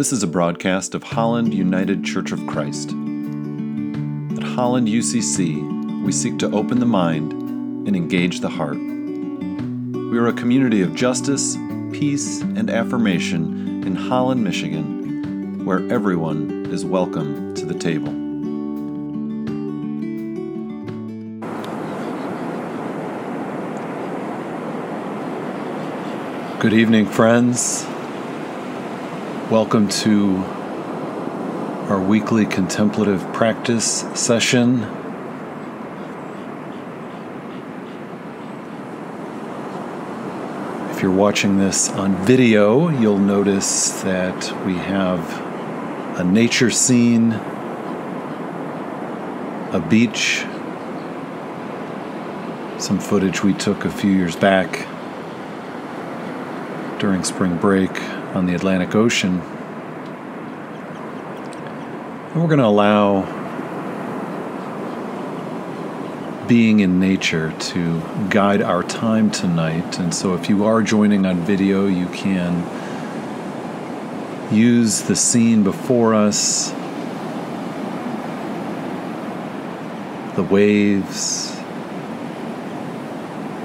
This is a broadcast of Holland United Church of Christ. At Holland UCC, we seek to open the mind and engage the heart. We are a community of justice, peace, and affirmation in Holland, Michigan, where everyone is welcome to the table. Good evening, friends. Welcome to our weekly contemplative practice session. If you're watching this on video, you'll notice that we have a nature scene, a beach, some footage we took a few years back during spring break on the Atlantic Ocean. And we're going to allow being in nature to guide our time tonight. And so, if you are joining on video, you can use the scene before us, the waves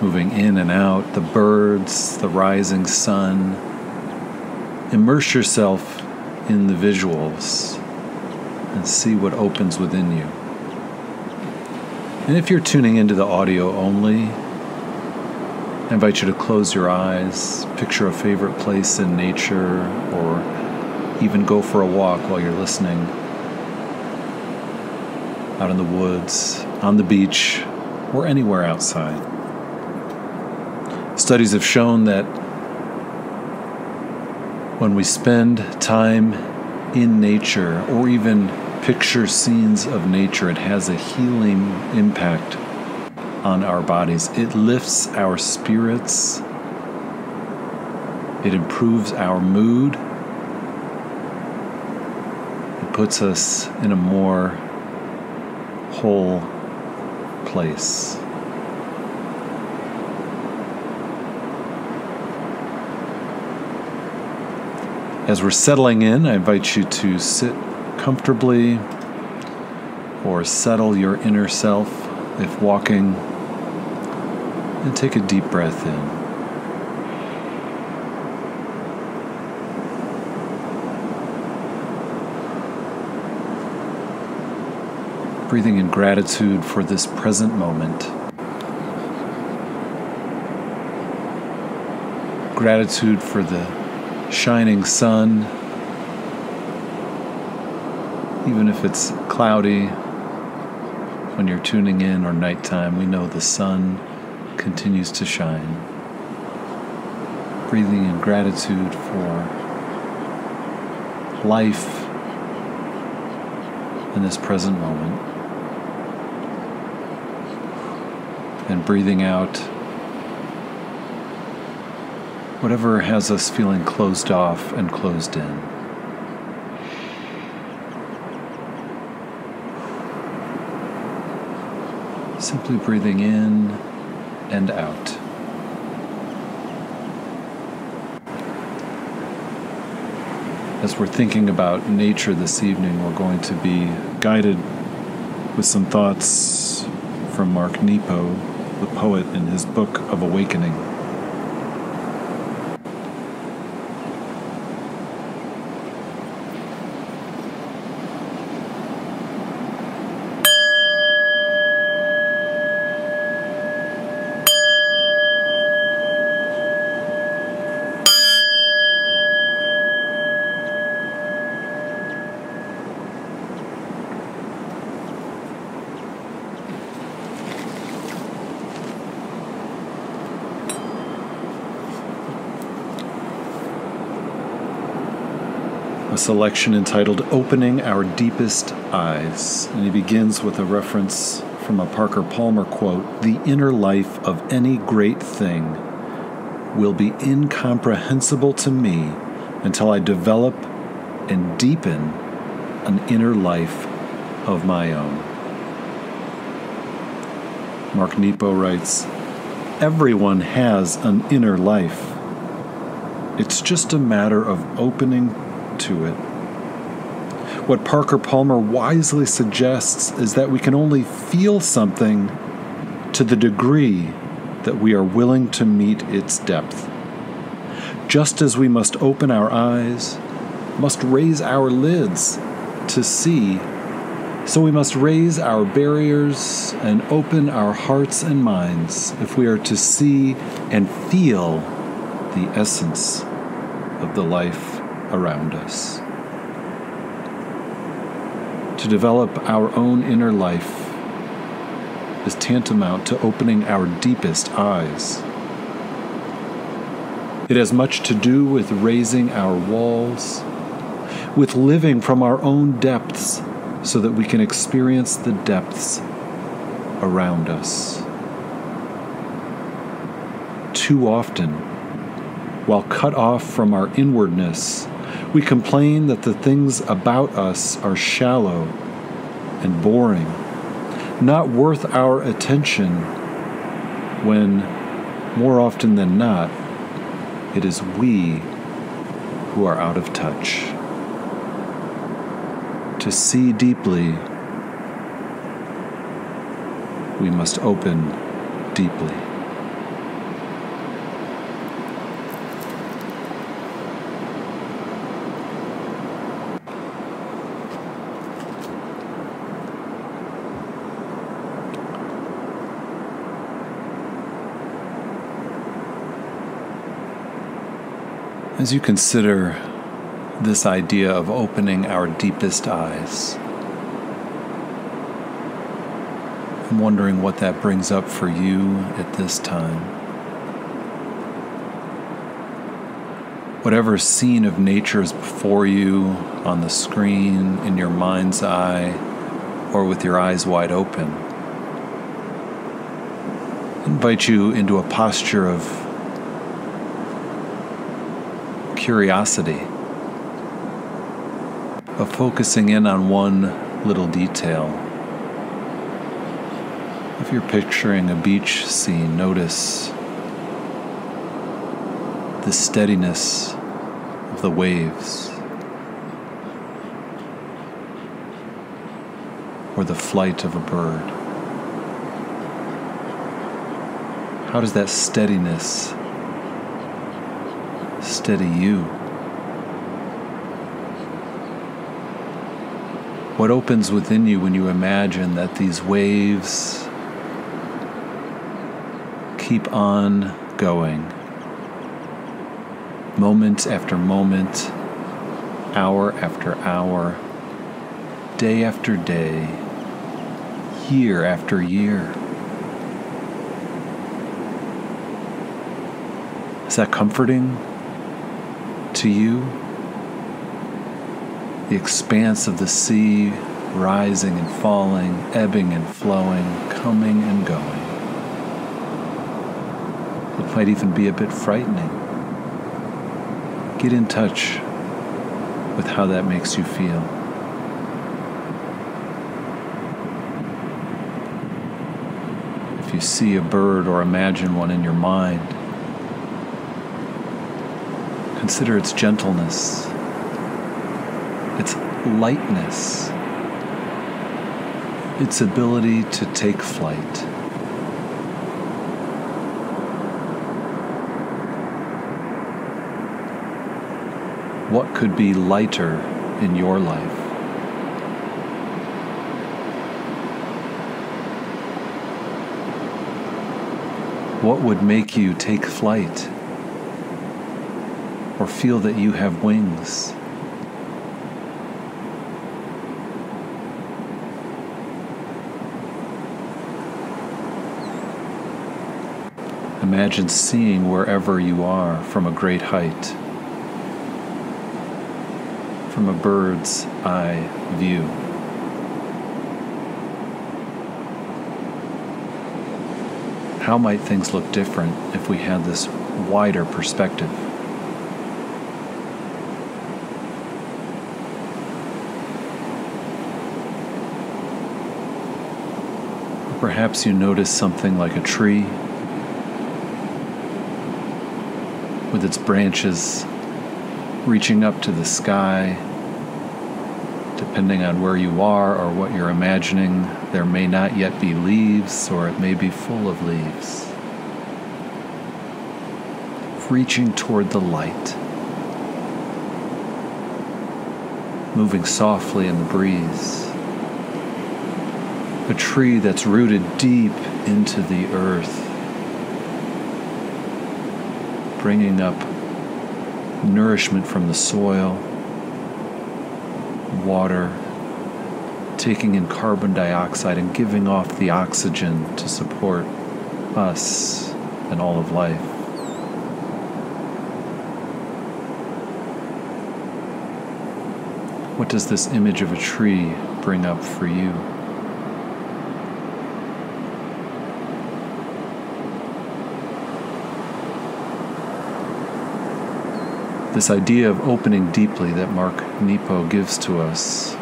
moving in and out, the birds, the rising sun immerse yourself in the visuals and see what opens within you. And if you're tuning into the audio only, I invite you to close your eyes, picture a favorite place in nature, or even go for a walk while you're listening. Out in the woods, on the beach, or anywhere outside. Studies have shown that when we spend time in nature or even picture scenes of nature, it has a healing impact on our bodies. It lifts our spirits, it improves our mood, it puts us in a more whole place. As we're settling in, I invite you to sit comfortably or settle your inner self if walking, and take a deep breath in. Breathing in gratitude for this present moment. Gratitude for the shining sun, even if it's cloudy when you're tuning in or nighttime, we know the sun continues to shine. Breathing in gratitude for life in this present moment. And breathing out whatever has us feeling closed off and closed in. Simply breathing in and out. As we're thinking about nature this evening, we're going to be guided with some thoughts from Mark Nepo, the poet, in his book of Awakening. Selection entitled Opening Our Deepest Eyes. And he begins with a reference from a Parker Palmer quote The inner life of any great thing will be incomprehensible to me until I develop and deepen an inner life of my own. Mark Nepo writes Everyone has an inner life. It's just a matter of opening to it. What Parker Palmer wisely suggests is that we can only feel something to the degree that we are willing to meet its depth. Just as we must open our eyes, must raise our lids to see, so we must raise our barriers and open our hearts and minds if we are to see and feel the essence of the life around us. To develop our own inner life is tantamount to opening our deepest eyes. It has much to do with raising our walls, with living from our own depths so that we can experience the depths around us. Too often, while cut off from our inwardness, we complain that the things about us are shallow and boring, not worth our attention, when, more often than not, it is we who are out of touch. To see deeply, we must open deeply. As you consider this idea of opening our deepest eyes, I'm wondering what that brings up for you at this time. Whatever scene of nature is before you on the screen, in your mind's eye, or with your eyes wide open, I invite you into a posture of curiosity, of focusing in on one little detail. If you're picturing a beach scene, notice the steadiness of the waves or the flight of a bird. How does that steadiness steady you? What opens within you when you imagine that these waves keep on going, moment after moment, hour after hour, day after day, year after year? Is that comforting? To you, the expanse of the sea rising and falling, ebbing and flowing, coming and going. It might even be a bit frightening. Get in touch with how that makes you feel. If you see a bird or imagine one in your mind, Consider its gentleness, its lightness, its ability to take flight. What could be lighter in your life? What would make you take flight? Or feel that you have wings. Imagine seeing wherever you are from a great height, from a bird's eye view. How might things look different if we had this wider perspective? Perhaps you notice something like a tree with its branches reaching up to the sky. Depending on where you are or what you're imagining, there may not yet be leaves or it may be full of leaves. Reaching toward the light, moving softly in the breeze. A tree that's rooted deep into the earth, bringing up nourishment from the soil, water, taking in carbon dioxide and giving off the oxygen to support us and all of life. What does this image of a tree bring up for you? This idea of opening deeply that Mark Nepo gives to us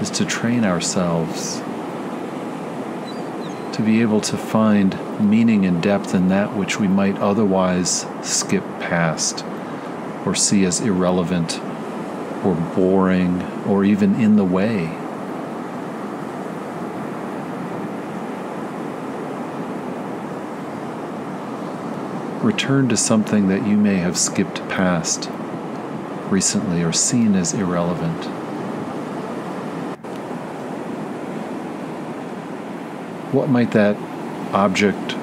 is to train ourselves to be able to find meaning and depth in that which we might otherwise skip past or see as irrelevant or boring or even in the way. Return to something that you may have skipped past recently or seen as irrelevant. What might that object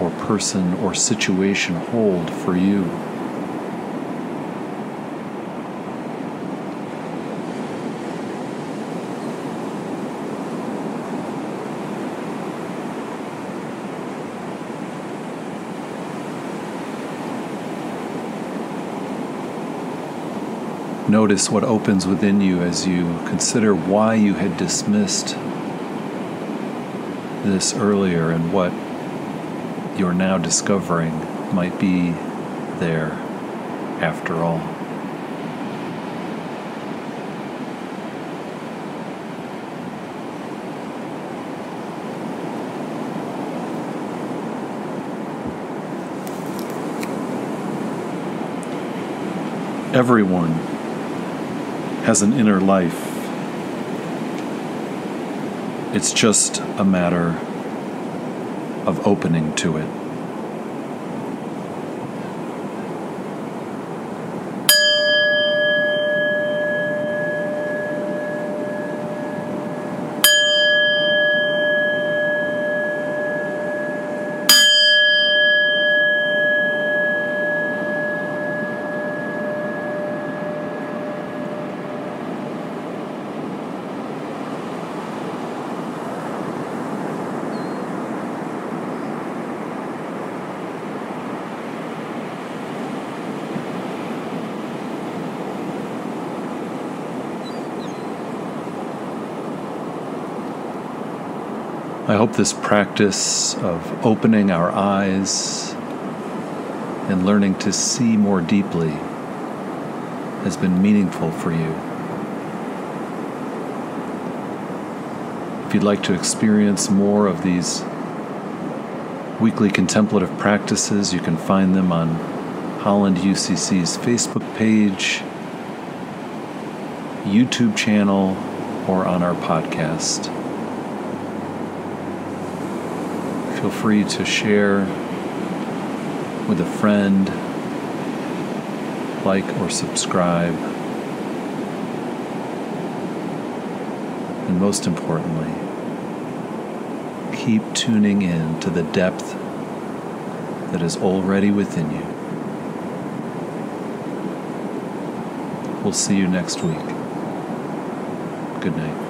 or person or situation hold for you? Notice what opens within you as you consider why you had dismissed this earlier and what you're now discovering might be there after all. Everyone has an inner life. It's just a matter of opening to it. I hope this practice of opening our eyes and learning to see more deeply has been meaningful for you. If you'd like to experience more of these weekly contemplative practices, you can find them on Holland UCC's Facebook page, YouTube channel, or on our podcast. Feel free to share with a friend, like or subscribe. And most importantly, keep tuning in to the depth that is already within you. We'll see you next week. Good night.